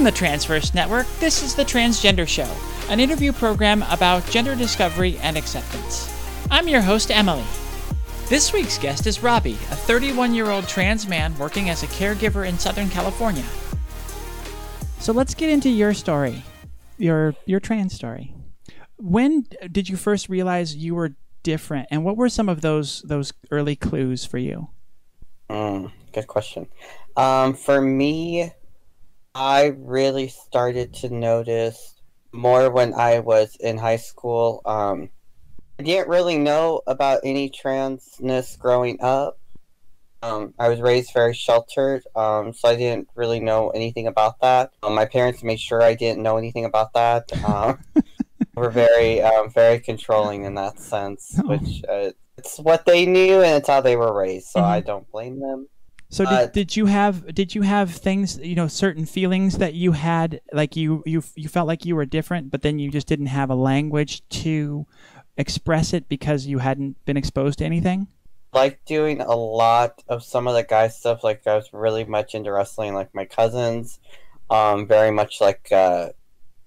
From the Transverse Network, this is The Transgender Show, an interview program about gender discovery and acceptance. I'm your host, Emily. This week's guest is Robbie, a 31 year old trans man working as a caregiver in Southern California. So let's get into your story, your your trans story. When did you first realize you were different, and what were some of those those early clues for you? Mm, good question. Um, for me, I really started to notice more when I was in high school. Um, I didn't really know about any transness growing up. Um, I was raised very sheltered, um, so I didn't really know anything about that. Um, my parents made sure I didn't know anything about that. Um, we're very, um, very controlling in that sense, Oh. which uh, it's what they knew and it's how they were raised. So Mhm. I don't blame them. So did, Uh, did you have did you have things you know certain feelings that you had like you you you felt like you were different but then you just didn't have a language to express it because you hadn't been exposed to anything? like doing a lot of some of the guy stuff. Like I was really much into wrestling, like my cousins. Um, very much like uh,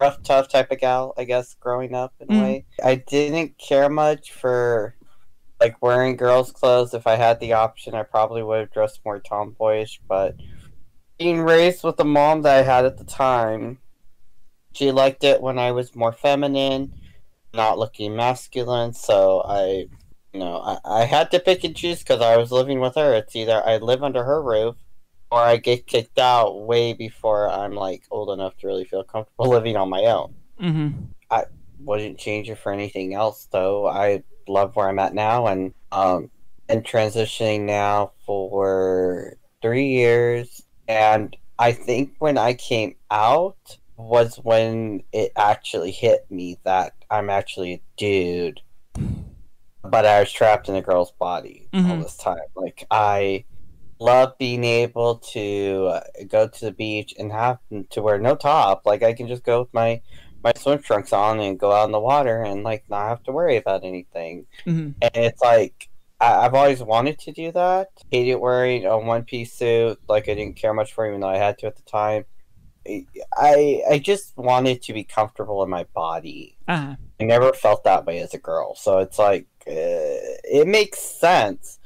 rough, tough type of gal, I guess, growing up in a Mm. way. I didn't care much for like wearing girls' clothes. If I had the option, I probably would have dressed more tomboyish. But being raised with the mom that I had at the time, she liked it when I was more feminine, not looking masculine. So I you know, I, I had to pick and choose because I was living with her. It's either I live under her roof or I get kicked out way before I'm like old enough to really feel comfortable living on my own. Mm-hmm. I wouldn't change it for anything else though. I love where I'm at now and um and transitioning now for three years and I think when I came out was when it actually hit me that I'm actually a dude but I was trapped in a girl's body all Mhm. this time. Like I love being able to uh, go to the beach and have to wear no top. Like I can just go with my my swim trunks on and go out in the water and like not have to worry about anything. Mm-hmm. And it's like I, I've always wanted to do that. Hated wearing a one piece suit. Like I didn't care much for, it, even though I had to at the time. I I just wanted to be comfortable in my body. Uh-huh. I never felt that way as a girl. So it's like uh, it makes sense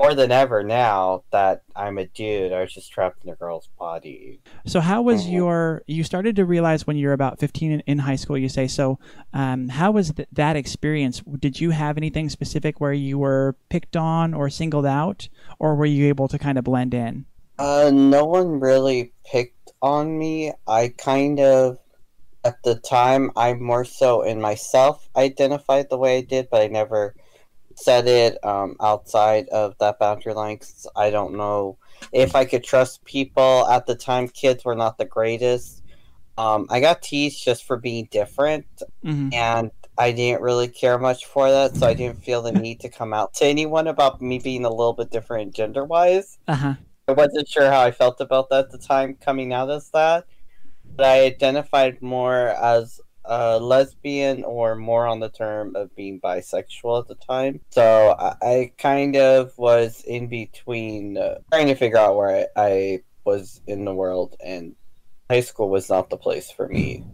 more than ever now that I'm a dude. I was just trapped in a girl's body. So how was Mhm. your you started to realize when you were about 15 in, in high school you say so um, how was th- that experience did you have anything specific where you were picked on or singled out or were you able to kind of blend in Uh, no one really picked on me. I kind of, at the time, I more so in myself identified the way I did, but I never said it um, outside of that boundary line 'cause I don't know if I could trust people. At the time, kids were not the greatest. Um, I got teased just for being different, hmm and I didn't really care much for that, so I didn't feel the need to come out to anyone about me being a little bit different gender wise. uh-huh I wasn't sure how I felt about that at the time coming out as that, but I identified more as a lesbian or more on the term of being bisexual at the time. So I, I kind of was in between uh, trying to figure out where I, I was in the world, and high school was not the place for me.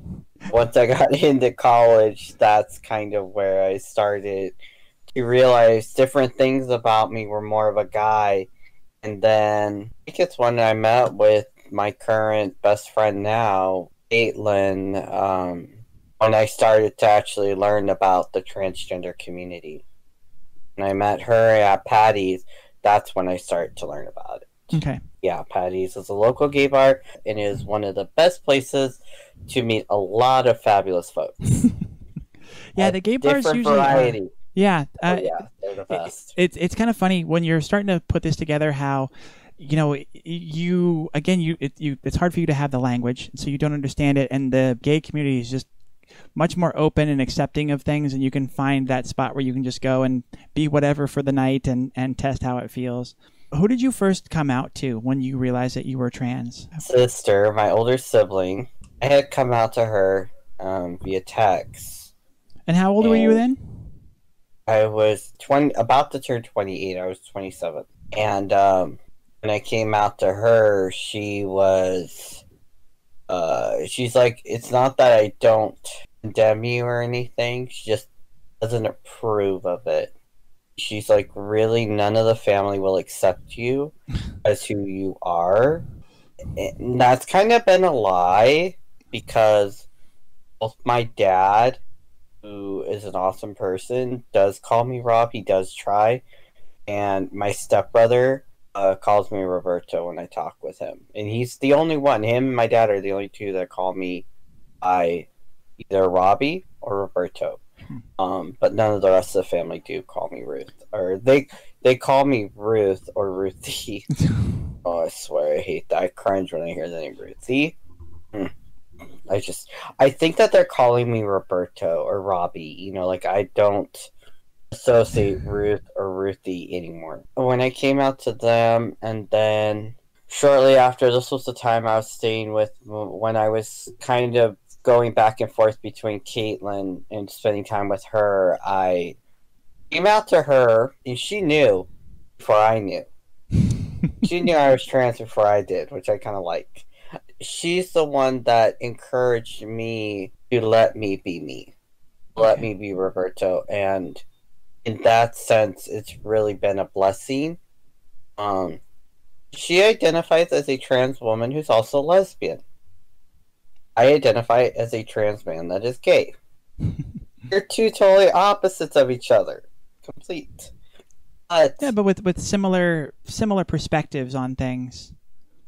Once I got into college, that's kind of where I started to realize different things about me were more of a guy and then I think it's when I met with my current best friend now, Caitlin, um, when I started to actually learn about the transgender community. And I met her at Patty's, that's when I started to learn about it. okay Yeah, Patty's is a local gay bar and is one of the best places to meet a lot of fabulous folks. yeah the gay bars usually are- variety. yeah Oh, uh, yeah, they're the best. it's it's kind of funny when you're starting to put this together how you know you again you it, you it's hard for you to have the language so you don't understand it and the gay community is just much more open and accepting of things and you can find that spot where you can just go and be whatever for the night and and test how it feels who did you first come out to when you realized that you were trans sister, my older sibling, I had come out to her um, via text. and how old were you then I was twenty, about to turn twenty-eight. I was twenty-seven, and um, when I came out to her, she was uh, she's like, it's not that I don't condemn you or anything. She just doesn't approve of it. She's like, really, none of the family will accept you as who you are. And that's kind of been a lie because both my dad, who is an awesome person, does call me Rob. He does try. And my stepbrother uh, calls me Roberto when I talk with him. And he's the only one. Him and my dad are the only two that call me by either Robbie or Roberto. Um, but none of the rest of the family do call me Ruth, or they they call me Ruth or Ruthie. oh, I swear I hate that. I cringe when I hear the name Ruthie. Hmm. I just I think that they're calling me Roberto or Robbie. You know, like I don't associate Ruth or Ruthie anymore. When I came out to them, and then shortly after, this was the time I was staying with when I was kind of going back and forth between Caitlin and spending time with her, I came out to her, and she knew before I knew. she knew I was trans before I did, which I kind of like. She's the one that encouraged me to let me be me, let me be Roberto, and in that sense, it's really been a blessing. Um, she identifies as a trans woman who's also lesbian. I identify as a trans man that is gay. They're two totally opposites of each other. Complete. But yeah, but with with similar similar perspectives on things.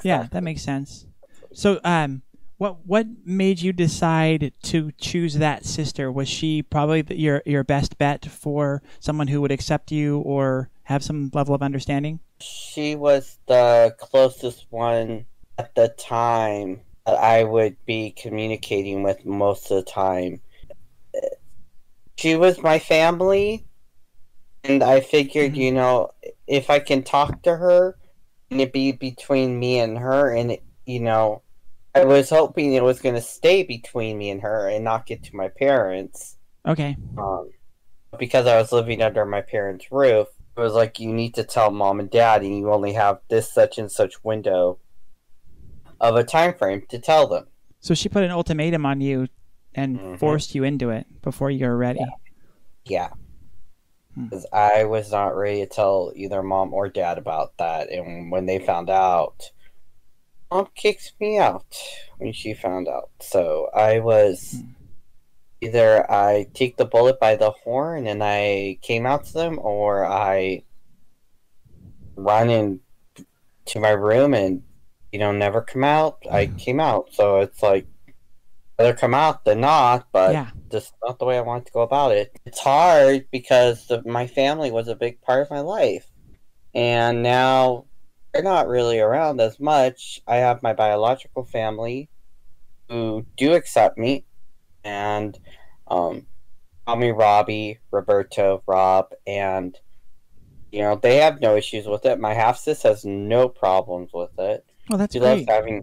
Yeah, that makes sense. So, um, what what made you decide to choose that sister? Was she probably the, your your best bet for someone who would accept you or have some level of understanding? She was the closest one at the time that I would be communicating with most of the time. She was my family, and I figured, mm-hmm. you know, if I can talk to her, and it be between me and her, and it, you know, I was hoping it was going to stay between me and her and not get to my parents. Okay. Um, because I was living under my parents' roof, it was like you need to tell mom and dad, and you only have this such and such window of a time frame to tell them. So she put an ultimatum on you and mm-hmm. forced you into it before you were ready. Yeah. Because hmm. I was not ready to tell either mom or dad about that. And when they found out, mom kicked me out when she found out. So I was hmm. either I take the bullet by the horn and I came out to them, or I run in to my room and you know, never come out. I mm-hmm. came out, so it's like rather come out than not, but yeah. just not the way I want to go about it. It's hard because the, my family was a big part of my life, and now they're not really around as much. I have my biological family who do accept me, and um, call me Robbie, Roberto, Rob, and you know they have no issues with it. My half sis has no problems with it. Oh, that's she great. loves having.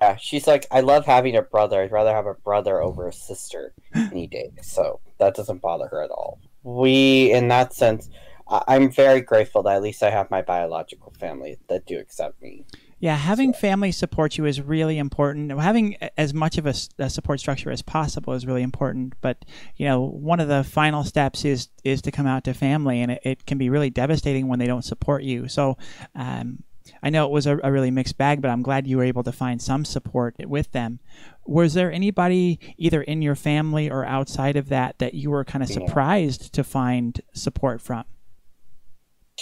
Yeah, she's like, I love having a brother. I'd rather have a brother over a sister any day. So that doesn't bother her at all. We, in that sense, I'm very grateful that at least I have my biological family that do accept me. Yeah, having so. family support you is really important. Having as much of a, a, support structure as possible is really important. But you know, one of the final steps is is to come out to family, and it, it can be really devastating when they don't support you. So, um, I know it was a, a, really mixed bag, but I'm glad you were able to find some support with them. Was there anybody either in your family or outside of that that you were kind of surprised yeah. to find support from?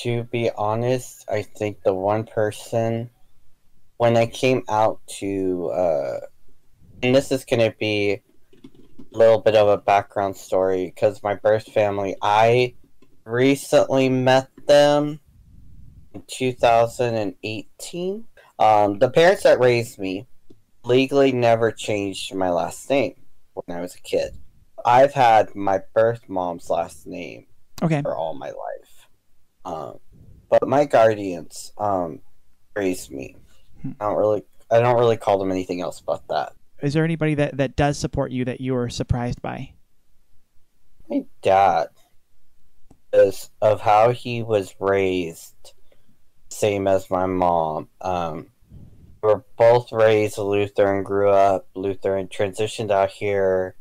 To be honest, I think the one person when I came out to, uh, and this is going to be a little bit of a background story because my birth family, I recently met them in 2018. Um, the parents that raised me legally never changed my last name when I was a kid. I've had my birth mom's last name okay. for all my life. Um, but my guardians um, raised me. Hmm. I don't really I don't really call them anything else but that. Is there anybody that, that does support you that you were surprised by? My dad. Because of how he was raised same as my mom. Um, We were both raised Lutheran, grew up Lutheran, transitioned out here,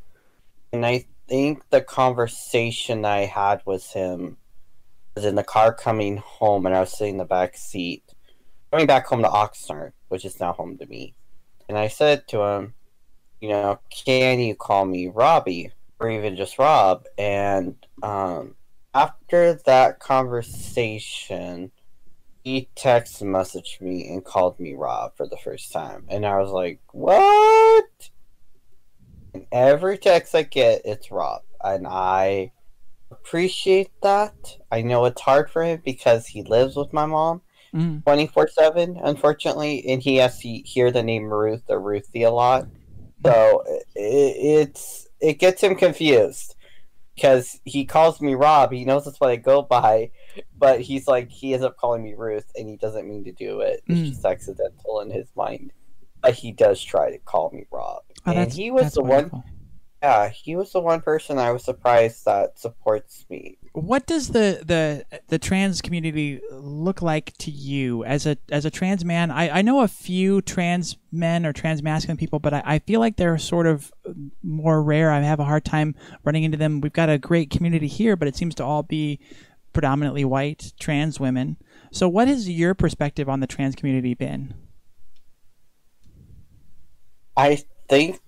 and I think the conversation I had with him was in the car coming home, and I was sitting in the back seat, coming back home to Oxnard, which is now home to me. And I said to him, you know, can you call me Robbie or even just Rob? And um, after that conversation, he text messaged me and called me Rob for the first time. And I was like, what? And every text I get, it's Rob. And I appreciate that. I know it's hard for him because he lives with my mom Mm. 24 7, unfortunately, and he has to hear the name Ruth or Ruthie a lot. So it, it's it gets him confused because he calls me Rob. He knows that's what I go by, but he's like he ends up calling me Ruth, and he doesn't mean to do it. It's Mm. just accidental in his mind. But he does try to call me Rob, Oh, and he was the one. Yeah, he was the one person I was surprised that supports me. What does the, the the trans community look like to you as a as a trans man? I, I know a few trans men or trans masculine people, but I, I feel like they're sort of more rare. I have a hard time running into them. We've got a great community here, but it seems to all be predominantly white trans women. So, what has your perspective on the trans community been? I think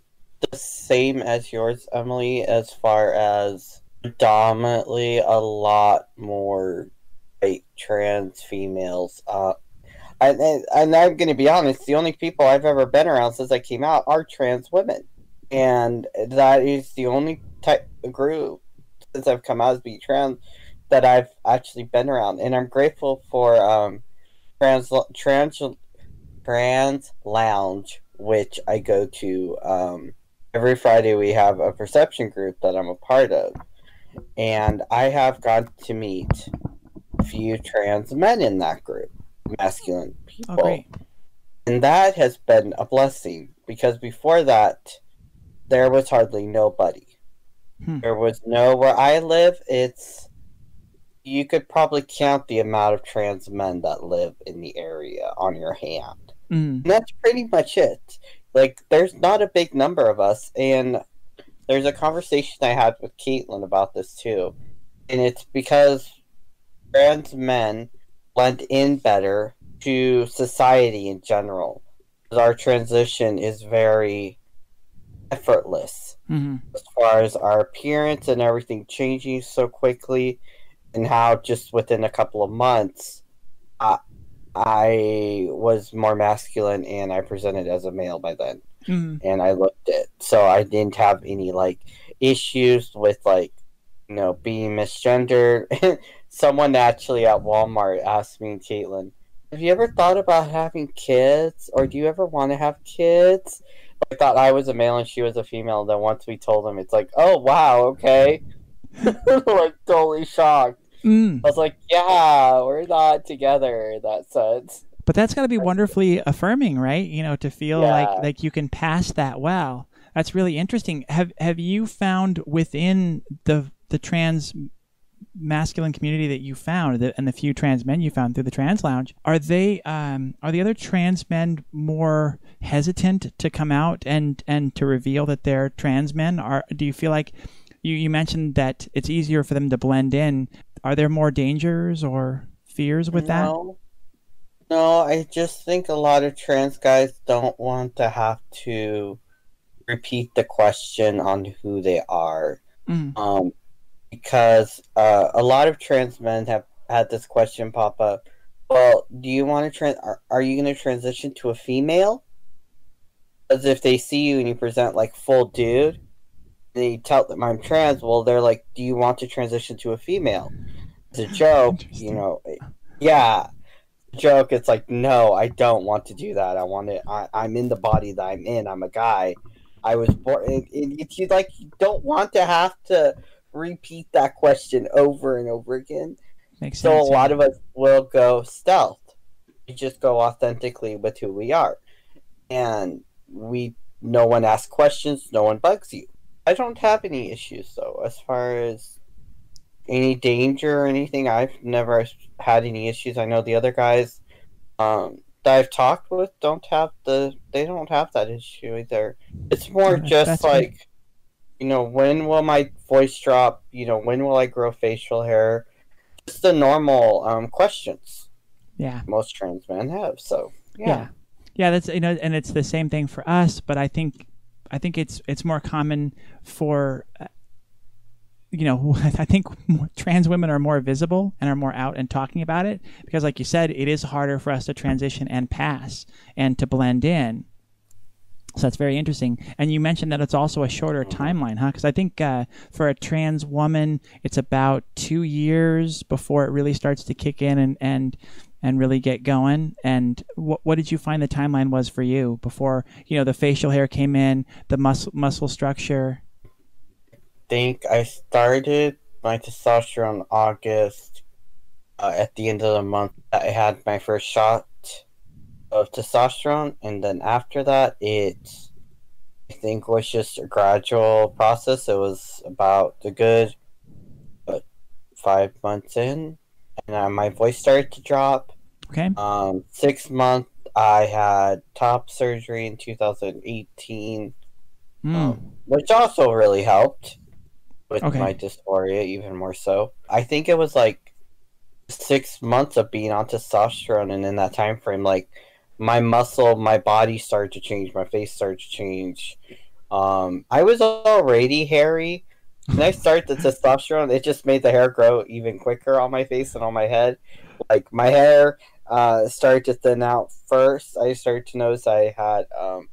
the same as yours, Emily, as far as predominantly a lot more white trans females. Uh, and, and, I'm going to be honest, the only people I've ever been around since I came out are trans women. And that is the only type group since I've come out as being trans that I've actually been around. And I'm grateful for um, trans, trans, trans lounge, which I go to um, every Friday. We have a perception group that I'm a part of, and I have got to meet a few trans men in that group, masculine people, Oh, great. and that has been a blessing because before that, there was hardly nobody. Hmm. There was no where I live. It's you could probably count the amount of trans men that live in the area on your hand. Mm. That's pretty much it. Like, there's not a big number of us, and there's a conversation I had with Caitlin about this too, and it's because trans men blend in better to society in general. Our transition is very effortless. Hmm as far as our appearance and everything changing so quickly, and how just within a couple of months, I, I was more masculine and I presented as a male by then, Mm. and I looked it. So I didn't have any like issues with like, you know, being misgendered. Someone actually at Walmart asked me Caitlin, "Have you ever thought about having kids, or do you ever want to have kids?" I thought I was a male and she was a female. Then once we told them, it's like, oh wow, okay. like totally shocked. Mm. I was like, yeah, we're not together in that sense. But that's got to be wonderfully affirming, right? You know, to feel Yeah. like like you can pass that well. That's really interesting. Have have you found within the the trans masculine community that you found the, and the few trans men you found through the trans lounge are they um, are the other trans men more hesitant to come out and and to reveal that they're trans men are do you feel like you, you mentioned that it's easier for them to blend in are there more dangers or fears with that No. No, I just think a lot of trans guys don't want to have to repeat the question on who they are. Mm. Um, because uh, a lot of trans men have had this question pop up. Well, do you want to trans? Are, are you going to transition to a female? Because if they see you and you present like full dude, they tell them I'm trans. Well, they're like, do you want to transition to a female? It's a joke, you know. Yeah, joke. It's like, no, I don't want to do that. I want to. I, I'm in the body that I'm in. I'm a guy. I was born. It, it, it's you like you don't want to have to repeat that question over and over again. makes So sense a yeah. lot of us will go stealth. We just go authentically with who we are, and we. No one asks questions. No one bugs you. I don't have any issues though, as far as any danger or anything. I've never had any issues. I know the other guys um, that I've talked with don't have the they don't have that issue either. It's more Yeah, just like you know, when will my voice drop? You know, when will I grow facial hair? Just the normal um questions Yeah. most trans men have. So yeah yeah. yeah that's you know and it's the same thing for us but i think i think it's it's more common for uh, you know i think trans women are more visible and are more out and talking about it because like you said it is harder for us to transition and pass and to blend in. So that's very interesting. And you mentioned that it's also a shorter timeline huh? Because i think uh, for a trans woman it's about two years before it really starts to kick in and and and really get going. And what what did you find the timeline was for you before you know the facial hair came in, the muscle muscle structure? think I started my testosterone August. Uh, at the end of the month, I had my first shot of testosterone, and then after that, it I think was just a gradual process. It was about a good what, five months in, uh, my voice started to drop. Okay. Um, six month, I had top surgery in 2018 Mm. um, which also really helped with Okay. my dysphoria even more so. I think it was like six months of being on testosterone, and in that time frame, like my muscle, my body started to change, my face started to change. Um, I was already hairy. When I started the testosterone, it just made the hair grow even quicker on my face and on my head. Like my hair uh, started to thin out first. I started to notice I had um,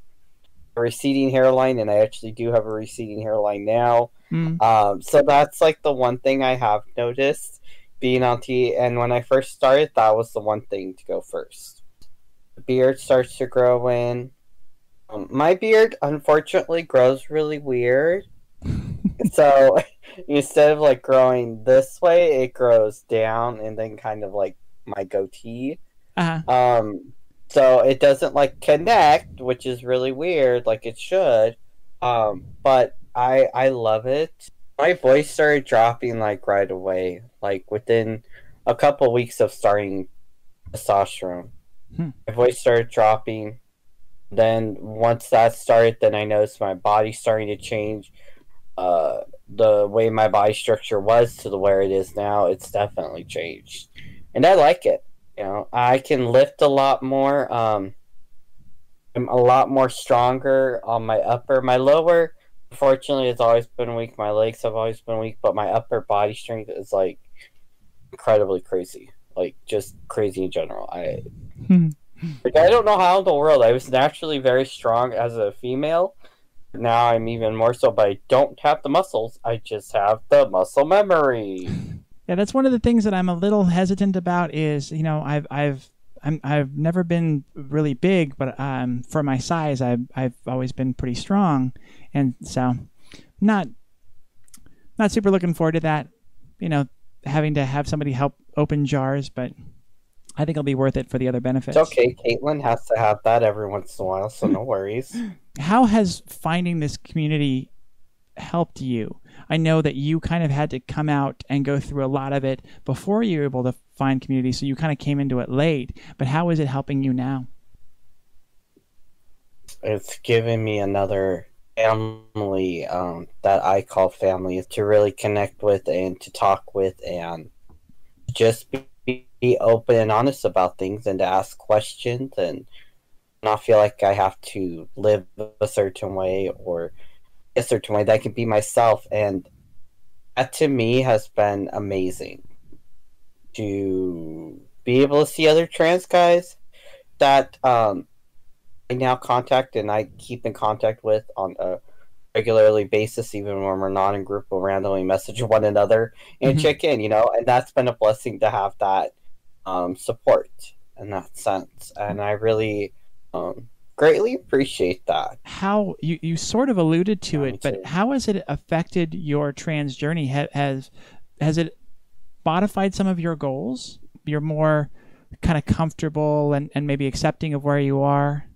a receding hairline, and I actually do have a receding hairline now. Mm. Um, so that's like the one thing I have noticed being on T. And when I first started, that was the one thing to go first. The beard starts to grow in. Um, my beard, unfortunately, grows really weird. So instead of like growing this way, it grows down and then kind of like my goatee. Uh-huh. Um, so it doesn't like connect, which is really weird, like it should. Um, but I I love it. My voice started dropping like right away, like within a couple weeks of starting testosterone. Hmm. My voice started dropping. Then once that started, then I noticed my body starting to change. Uh, the way my body structure was to the where it is now, it's definitely changed, and I like it. You know, I can lift a lot more. Um, I'm a lot more stronger on my upper. My lower, unfortunately, has always been weak. My legs have always been weak, but my upper body strength is like incredibly crazy. Like just crazy in general. I Hmm. like I don't know how in the world I was naturally very strong as a female. Now I'm even more so, but I don't have the muscles. I just have the muscle memory. Yeah, that's one of the things that I'm a little hesitant about. Is you know I've I've I'm, I've never been really big, but um, for my size, I've I've always been pretty strong, and so not not super looking forward to that. You know, having to have somebody help open jars, but I think it'll be worth it for the other benefits. It's okay. Caitlin has to have that every once in a while, so no worries. How has finding this community helped you? I know that you kind of had to come out and go through a lot of it before you were able to find community, so you kind of came into it late. But how is it helping you now? it's given me another family um, that I call family to really connect with and to talk with and just be, be open and honest about things and to ask questions and not feel like I have to live a certain way or a certain way. That I can be myself. And that to me has been amazing. To be able to see other trans guys that um, I now contact and I keep in contact with on a regularly basis, even when we're not in group, we'll randomly message one another and Mhm. check in, you know, and that's been a blessing to have that um, support in that sense. And I really um, greatly appreciate that. How you, you sort of alluded to it, but how has it affected your trans journey? Ha- Has has it modified some of your goals? You're more kind of comfortable and, and maybe accepting of where you are.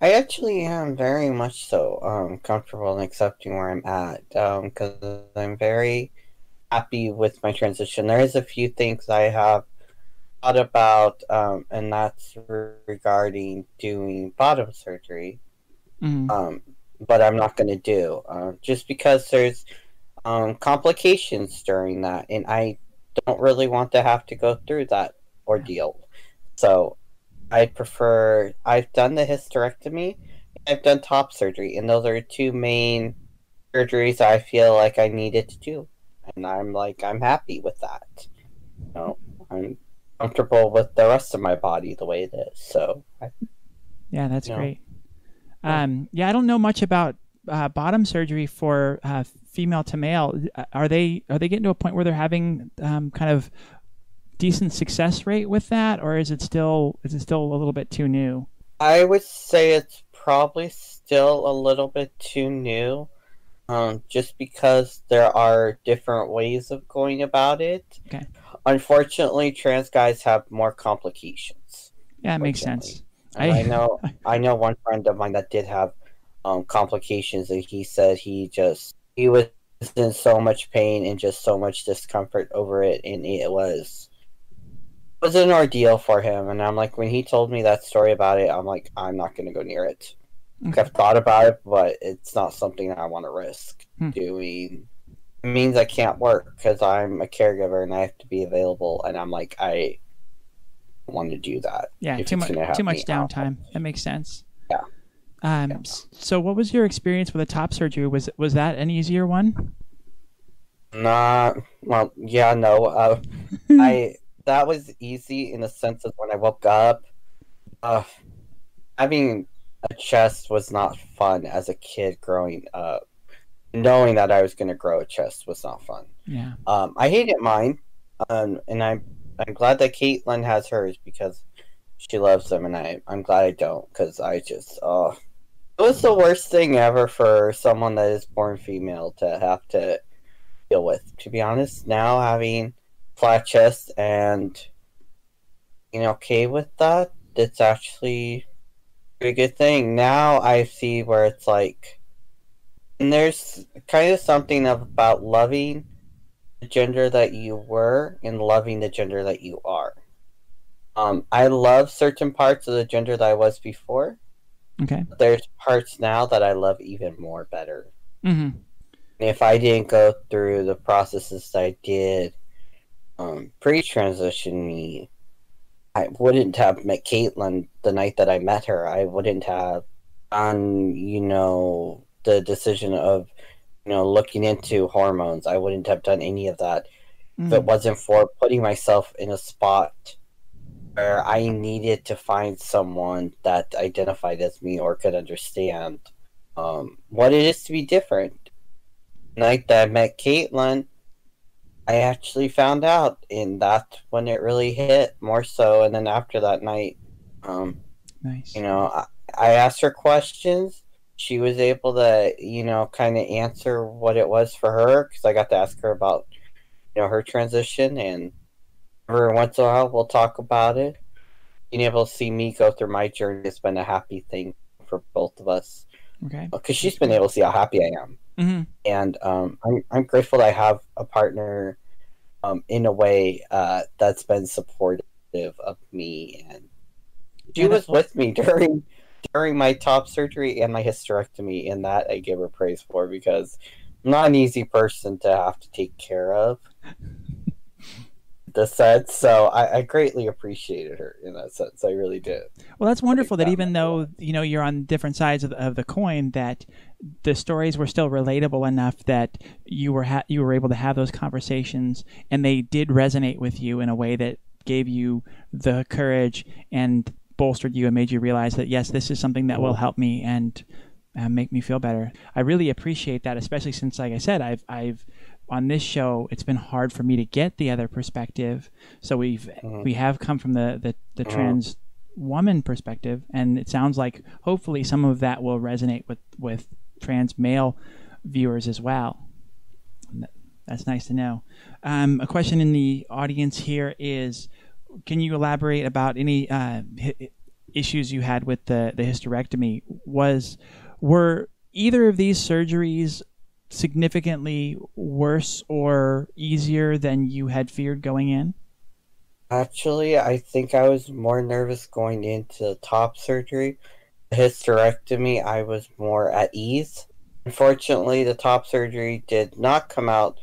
I actually am very much so um, comfortable in accepting where I'm at because I'm very happy with my transition. There is a few things I have thought about, um, and that's regarding doing bottom surgery. Mhm. Um, but I'm not going to do uh, just because there's um, complications during that, and I don't really want to have to go through that ordeal. So I prefer. I've done the hysterectomy. I've done top surgery, and those are two main surgeries I feel like I needed to do, and I'm like I'm happy with that. You know, I'm comfortable with the rest of my body the way it is. So I, Yeah, that's you know. great. Yeah. Um, yeah, I don't know much about uh, bottom surgery for uh, female to male. Are they are they getting to a point where they're having um, kind of decent success rate with that, or is it still is it still a little bit too new? I would say it's probably still a little bit too new, um, just because there are different ways of going about it. Okay. Unfortunately, trans guys have more complications. Yeah, it makes sense. I- I, know, I know one friend of mine that did have um, complications, and he said he just he was in so much pain and just so much discomfort over it, and it was it was an ordeal for him. And I'm like, when he told me that story about it, I'm like, I'm not going to go near it. Okay. I've thought about it, but it's not something I want to risk Hmm. doing. Means I can't work because I'm a caregiver and I have to be available, and I'm like, I want to do that. Yeah, too much too much me out. downtime. That makes sense. Yeah. Um. Yeah. So, what was your experience with the top surgery? Was was that an easier one? Nah. well, yeah, no. Uh, I that was easy in the sense of when I woke up. Uh, having a chest was not fun as a kid growing up. Knowing that I was going to grow a chest was not fun. Yeah. Um, I hated mine, um, and I'm I'm glad that Caitlin has hers because she loves them, and I I'm glad I don't because I just oh, it was the worst thing ever for someone that is born female to have to deal with. To be honest, now having flat chest and being okay with that, it's actually a good thing. Now I see where it's like, and there's kind of something about loving the gender that you were and loving the gender that you are. Um, I love certain parts of the gender that I was before. Okay. But there's parts now that I love even more better. Mm-hmm. And if I didn't go through the processes that I did um, pre-transition me, I wouldn't have met Caitlin the night that I met her. I wouldn't have on, you know, the decision of, you know, looking into hormones. I wouldn't have done any of that if it wasn't for putting myself in a spot where I needed to find someone that identified as me or could understand um, what it is to be different. Night that I met Caitlin, I actually found out, and that's when it really hit more so. And then after that night, um, Nice. you know, I, I asked her questions. She was able to, you know, kind of answer what it was for her because I got to ask her about, you know, her transition. And every once in a while, we'll talk about it. Being able to see me go through my journey has been a happy thing for both of us Okay. because she's been able to see how happy I am. Mm-hmm. And um, I'm, I'm grateful that I have a partner um, in a way uh, that's been supportive of me and she Yeah, was with me during during my top surgery and my hysterectomy, and that I give her praise for because I'm not an easy person to have to take care of. The sense, so I, I greatly appreciated her in that sense. I really did. Well, that's wonderful that that even though you know you're on different sides of the, of the coin, that the stories were still relatable enough that you were ha- you were able to have those conversations, and they did resonate with you in a way that gave you the courage and bolstered you and made you realize that yes, this is something that will help me and uh, make me feel better. I really appreciate that, especially since, like I said, I've I've on this show it's been hard for me to get the other perspective. So we've Mhm. we have come from the the, the Mhm. trans woman perspective, and it sounds like hopefully some of that will resonate with with trans male viewers as well. That's nice to know. Um, a question in the audience here is: Can you elaborate about any uh, issues you had with the the hysterectomy? Was were either of these surgeries significantly worse or easier than you had feared going in? Actually, I think I was more nervous going into the top surgery. The hysterectomy, I was more at ease. Unfortunately, the top surgery did not come out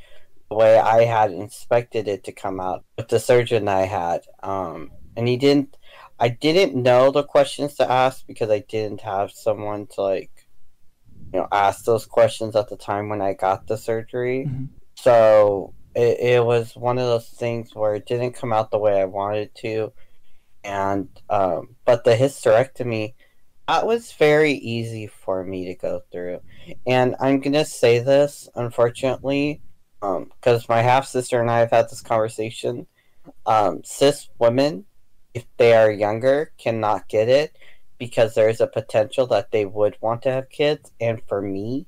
the way I had expected it to come out with the surgeon I had. Um, and he didn't. I didn't know the questions to ask because I didn't have someone to like, you know, ask those questions at the time when I got the surgery. Mhm. So it, it was one of those things where it didn't come out the way I wanted to, and um, but the hysterectomy that was very easy for me to go through, and I'm gonna say this unfortunately, because my half sister and I have had this conversation. Um, cis women, if they are younger, cannot get it because there is a potential that they would want to have kids, and for me,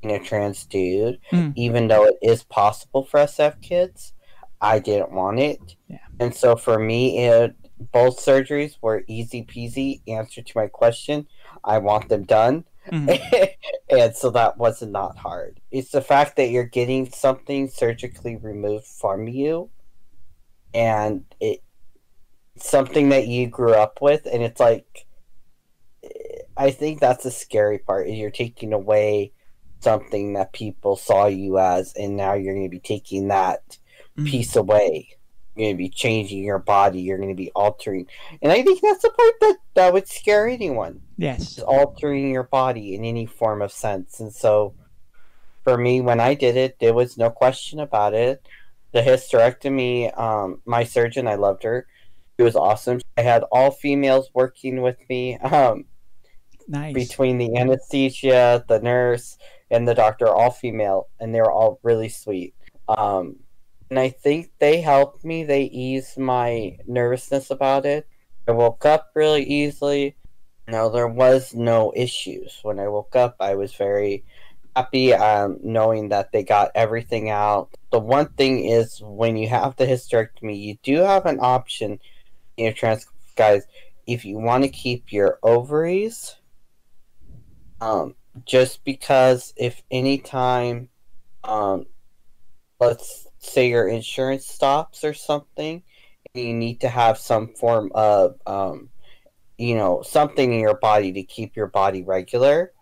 being a trans dude, Mm. even though it is possible for us to have kids, I didn't want it. Yeah. And so for me, it both surgeries were easy peasy. Answer to my question, I want them done. Mhm. and so that was not hard. It's the fact that you're getting something surgically removed from you, and it something that you grew up with, and it's like, I think that's the scary part. Is you're taking away something that people saw you as, and now you're going to be taking that Mhm. piece away. You're going to be changing your body. You're going to be altering, and I think that's the part that that would scare anyone Yes. altering your body in any form of sense. And so, for me, when I did it, there was no question about it. The hysterectomy, um, my surgeon, I loved her. She was awesome. I had all females working with me. Um, Nice. between the anesthesia, the nurse, and the doctor, all female, and they were all really sweet. Um, and I think they helped me. They eased my nervousness about it. I woke up really easily. No, there was no issues when I woke up. I was very happy um, knowing that they got everything out. The one thing is when you have the hysterectomy, you do have an option. You know, trans guys, if you want to keep your ovaries um, just because if any time, um, let's say your insurance stops or something, and you need to have some form of, um, you know, something in your body to keep your body regular.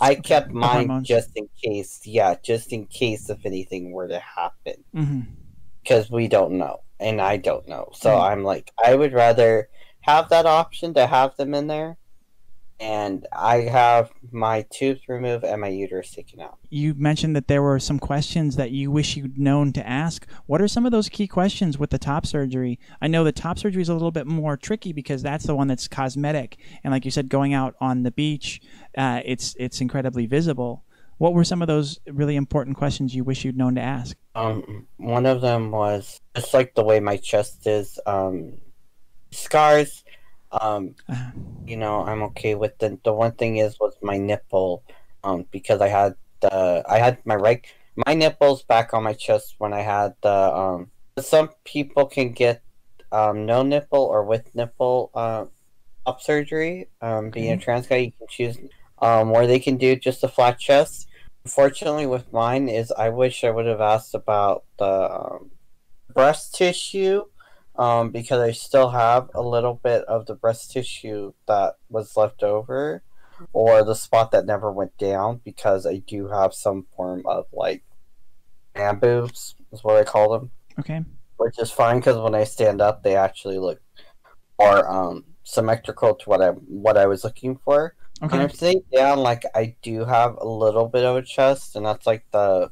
I kept The mine hormones. just in case, yeah, just in case if anything were to happen mm-hmm. because we don't know and I don't know. So Right. I'm like, I would rather have that option to have them in there. And I have my tubes removed and my uterus taken out. You mentioned that there were some questions that you wish you'd known to ask. What are some of those key questions with the top surgery? I know the top surgery is a little bit more tricky because that's the one that's cosmetic, and like you said, going out on the beach, uh, it's it's incredibly visible. What were some of those really important questions you wish you'd known to ask? Um, one of them was just like the way my chest is, um, scars. Um, you know, I'm okay with the the one thing is was my nipple, um, because I had the I had my right my nipples back on my chest when I had the um. Some people can get um no nipple or with nipple uh, up surgery. Um, being a trans guy, you can choose um or they can do just a flat chest. Unfortunately, with mine is I wish I would have asked about the um, breast tissue um, because I still have a little bit of the breast tissue that was left over, or the spot that never went down because I do have some form of like man boobs, is what I call them, okay. which is fine because when I stand up, they actually look more um, symmetrical to what I what I was looking for. When Okay. I'm sitting down, like I do have a little bit of a chest, and that's like the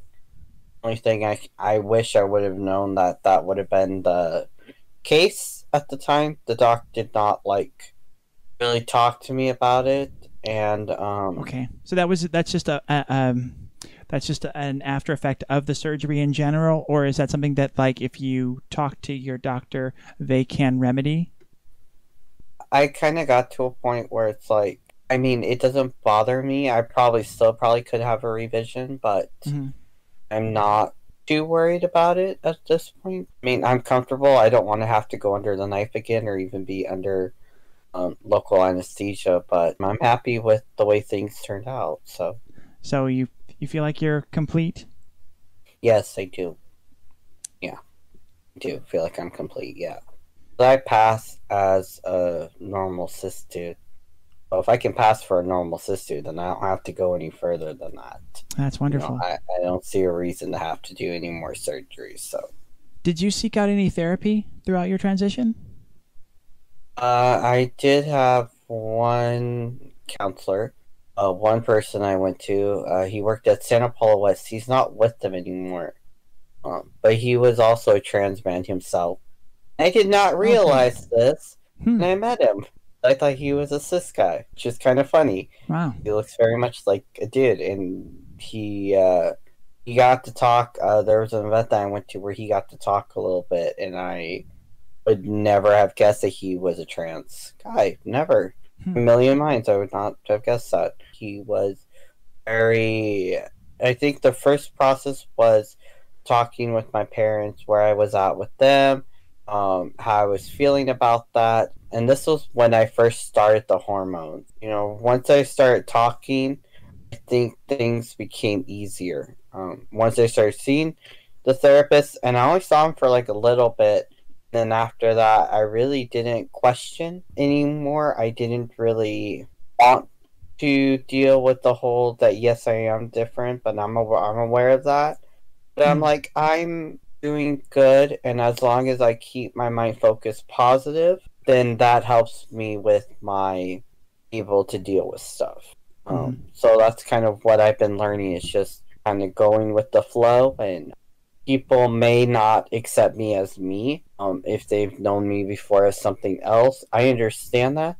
only thing I I wish I would have known that that would have been the case at the time. The doc did not like really talk to me about it, and um, Okay. So that was that's just a, a um that's just an after effect of the surgery in general or is that something that like if you talk to your doctor they can remedy? I kind of got to a point where it's like, I mean, it doesn't bother me. I probably still probably could have a revision, but Mhm. I'm not too worried about it at this point. I mean, I'm comfortable. I don't want to have to go under the knife again or even be under um, local anesthesia, but I'm happy with the way things turned out. So, So you you feel like you're complete? yes, I do. Yeah, I do feel like I'm complete. Yeah. I pass as a normal cis dude. So if I can pass for a normal sister, then I don't have to go any further than that. That's You know, wonderful. I, I don't see a reason to have to do any more surgeries. So Did you seek out any therapy throughout your transition? uh, I did have one counselor, uh, one person I went to. Uh, he worked at Santa Paula West. He's not with them anymore, um, but he was also a trans man himself. I did not realize this, Hmm. and I met him. I thought he was a cis guy, which is kind of funny. Wow. He looks very much like a dude, and he uh, he got to talk. Uh, there was an event that I went to where he got to talk a little bit, and I would never have guessed that he was a trans guy. Never, Hmm. a million minds, I would not have guessed that. He was very. I think the first process was talking with my parents, where I was at with them, um, how I was feeling about that. And this was when I first started the hormones. You know, once I started talking, I think things became easier. Um, once I started seeing the therapist, and I only saw him for like a little bit. Then after that, I really didn't question anymore. I didn't really want to deal with the whole that yes, I am different, but I'm aware, I'm aware of that. But I'm Mm. like, I'm doing good, and as long as I keep my mind focused positive, then that helps me with my able to deal with stuff. Um, so that's kind of what I've been learning is just kind of going with the flow, and people may not accept me as me um, if they've known me before as something else. I understand that.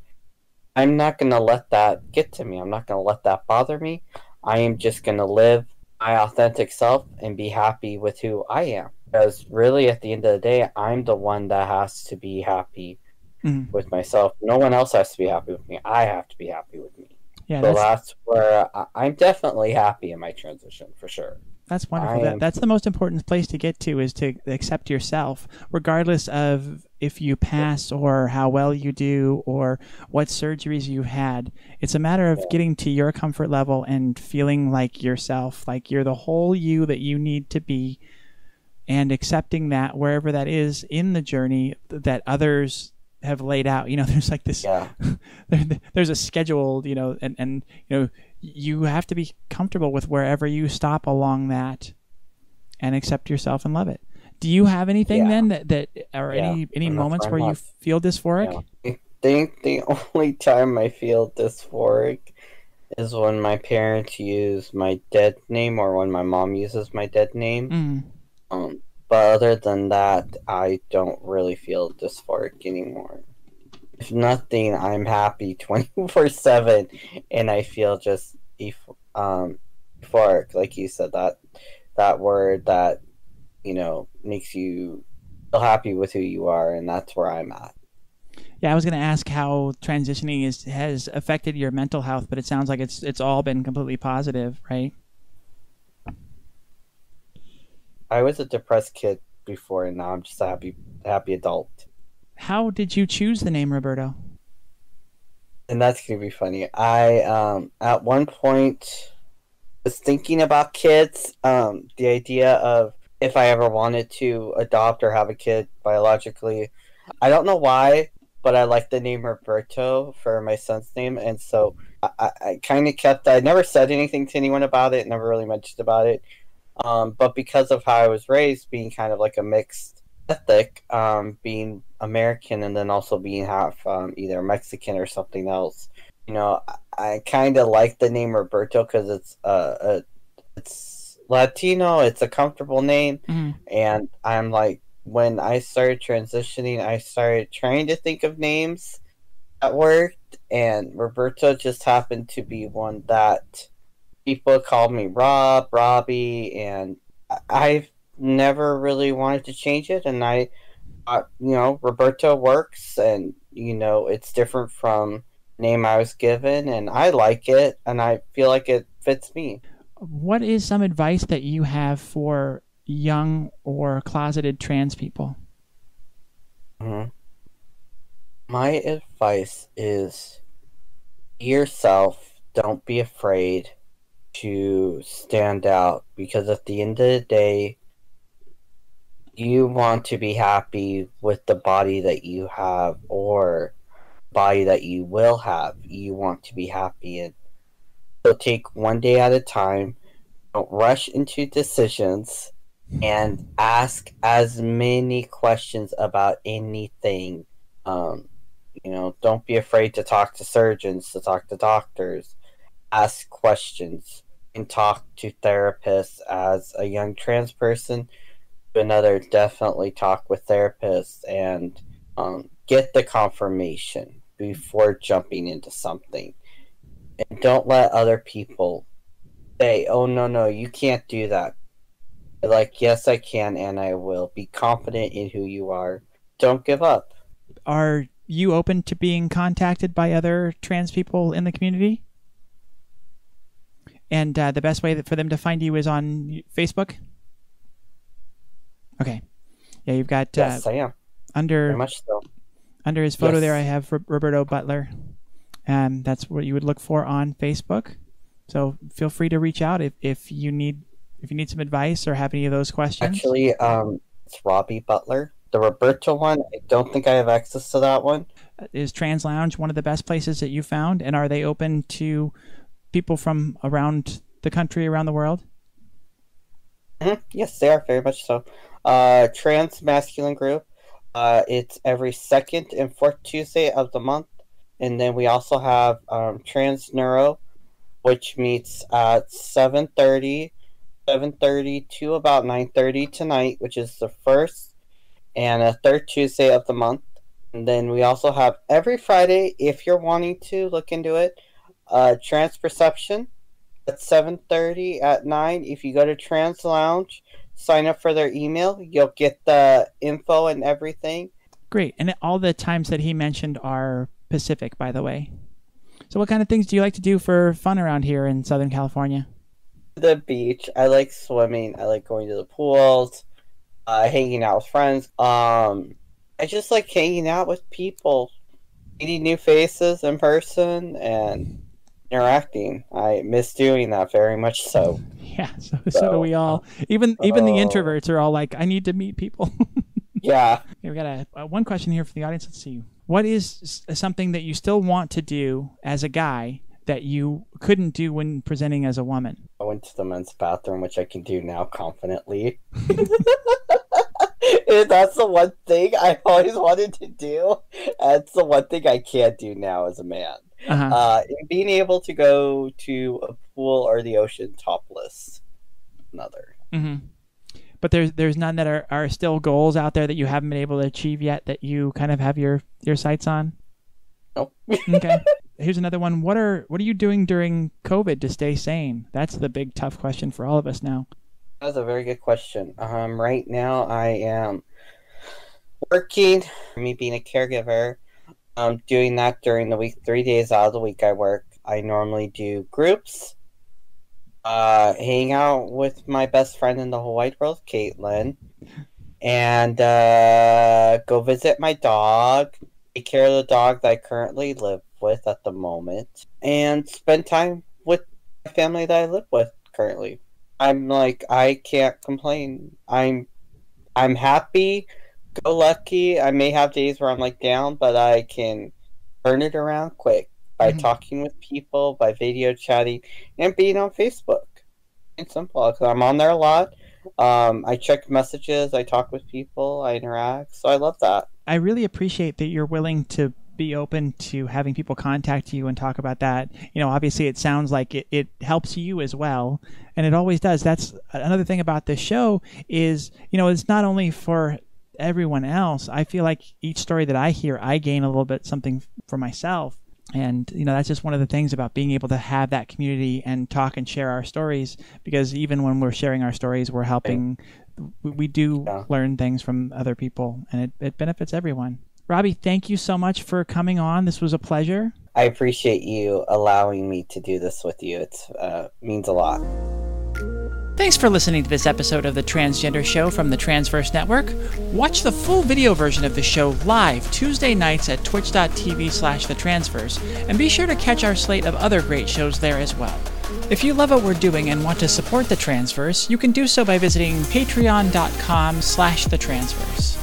I'm not going to let that get to me. I'm not going to let that bother me. I am just going to live my authentic self and be happy with who I am. Because really, at the end of the day, I'm the one that has to be happy Mhm. with myself. No one else has to be happy with me. I have to be happy with me. Yeah, so that's, that's where I, I'm definitely happy in my transition for sure. that's wonderful. That, that's the most important place to get to is to accept yourself, regardless of if you pass or how well you do or what surgeries you've had. It's a matter of getting to your comfort level and feeling like yourself, like you're the whole you that you need to be, and accepting that wherever that is in the journey that others have laid out. You know, there's like this Yeah. there, there's a schedule, you know, and, and you know, you have to be comfortable with wherever you stop along that and accept yourself and love it. Do you have anything Yeah. then that, that or Yeah, any any that's moments where where you feel dysphoric? Yeah. I think the only time I feel dysphoric is when my parents use my dead name or when my mom uses my dead name. Mm. Um, but other than that, I don't really feel dysphoric anymore. If nothing, I'm happy 24 7 and I feel just um, like you said, that that word that, you know, makes you feel happy with who you are, and that's where I'm at. Yeah, I was going to ask how transitioning is has affected your mental health, but it sounds like it's it's all been completely positive, right? I was a depressed kid before, and now I'm just a happy, happy adult. How did you choose the name Roberto? and that's gonna be funny. I um at one point was thinking about kids. Um, the idea of if I ever wanted to adopt or have a kid biologically. I don't know why, but I like the name Roberto for my son's name, and so I, I, I kind of kept. I never said anything to anyone about it. Never really mentioned about it. Um, but because of how I was raised, being kind of like a mixed ethnic, um, being American and then also being half um, either Mexican or something else. You know, I, I kind of like the name Roberto because it's uh, a, it's Latino. It's a comfortable name, Mhm. and I'm like, when I started transitioning, I started trying to think of names that worked, and Roberto just happened to be one that people called me Rob, Robbie, and I've never really wanted to change it, and I, uh, you know, Roberto works, and you know, it's different from name I was given, and I like it, and I feel like it fits me. What is some advice that you have for young or closeted trans people? hmm My advice is yourself. Don't be afraid to stand out because at the end of the day, you want to be happy with the body that you have or body that you will have. You want to be happy in. So take one day at a time. Don't rush into decisions and ask as many questions about anything. Um, you know, don't be afraid to talk to surgeons, to talk to doctors, ask questions, and talk to therapists as a young trans person. Another, definitely talk with therapists and um, get the confirmation before jumping into something. And don't let other people say, oh, no, no, you can't do that. Like, yes, I can and I will. Be confident in who you are. Don't give up. Are you open to being contacted by other trans people in the community? And uh, the best way for them to find you is on Facebook. Okay, yeah, you've got uh, yes, I am. under Very much so. under his photo yes. there. I have Roberto Butler, and um, that's what you would look for on Facebook. So feel free to reach out if, if you need if you need some advice or have any of those questions. Actually, um, it's Robbie Butler. The Roberto one, I don't think I have access to that one. Is Trans Lounge one of the best places that you found, and are they open to people from around the country, around the world? Mm-hmm. Yes, they are very much so. Uh, trans masculine group. Uh, it's every second and fourth Tuesday of the month, and then we also have um, Trans Neuro, which meets at seven thirty, seven thirty to about nine thirty tonight, which is the first and a third Tuesday of the month. And then we also have every Friday, if you're wanting to look into it, uh, Trans Perception at 7.30 at 9. If you go to Trans Lounge, sign up for their email, you'll get the info and everything. Great. And all the times that he mentioned are Pacific, by the way. So what kind of things do you like to do for fun around here in Southern California? The beach. I like swimming. I like going to the pools, uh, hanging out with friends. Um, I just like hanging out with people, meeting new faces in person, and interacting. I miss doing that very much so. Yeah, so, so, so do we all. Even even the introverts are all like, I need to meet people. yeah. Okay, we got a, uh, one question here for the audience. Let's see. What is something that you still want to do as a guy that you couldn't do when presenting as a woman? I went to the men's bathroom, which I can do now confidently. that's the one thing I always wanted to do. That's the one thing I can't do now as a man. Uh-huh. Uh, being able to go to a pool or the ocean topless, another. Mm-hmm. But there's there's none that are, are still goals out there that you haven't been able to achieve yet that you kind of have your your sights on. Nope. okay. Here's another one. What are what are you doing during COVID to stay sane? That's the big tough question for all of us now. That's a very good question. Um, right now I am working. Me being a caregiver, I'm doing that during the week. Three days out of the week I work. I normally do groups. Uh, hang out with my best friend in the whole wide world, Caitlin, and uh, go visit my dog. Take care of the dog that I currently live with at the moment, and spend time with my family that I live with currently. I'm like I can't complain. I'm I'm happy go lucky. I may have days where I'm like down, but I can turn it around quick by mm-hmm. talking with people, by video chatting, and being on Facebook. It's simple because I'm on there a lot. Um, I check messages, I talk with people, I interact. So I love that. I really appreciate that you're willing to be open to having people contact you and talk about that. You know, obviously it sounds like it, it helps you as well. And it always does. That's another thing about this show is, you know, it's not only for everyone else, I feel like each story that I hear, I gain a little bit something for myself. And you know that's just one of the things about being able to have that community and talk and share our stories. Because even when we're sharing our stories, we're helping. We, we do yeah. learn things from other people, and it, it benefits everyone. Robbie, thank you so much for coming on. This was a pleasure. I appreciate you allowing me to do this with you. It uh, means a lot. Thanks for listening to this episode of The Transgender Show from the Transverse Network. Watch the full video version of the show live Tuesday nights at twitch.tv slash the transverse, and be sure to catch our slate of other great shows there as well. If you love what we're doing and want to support the Transverse, you can do so by visiting patreon.com slash the Transverse.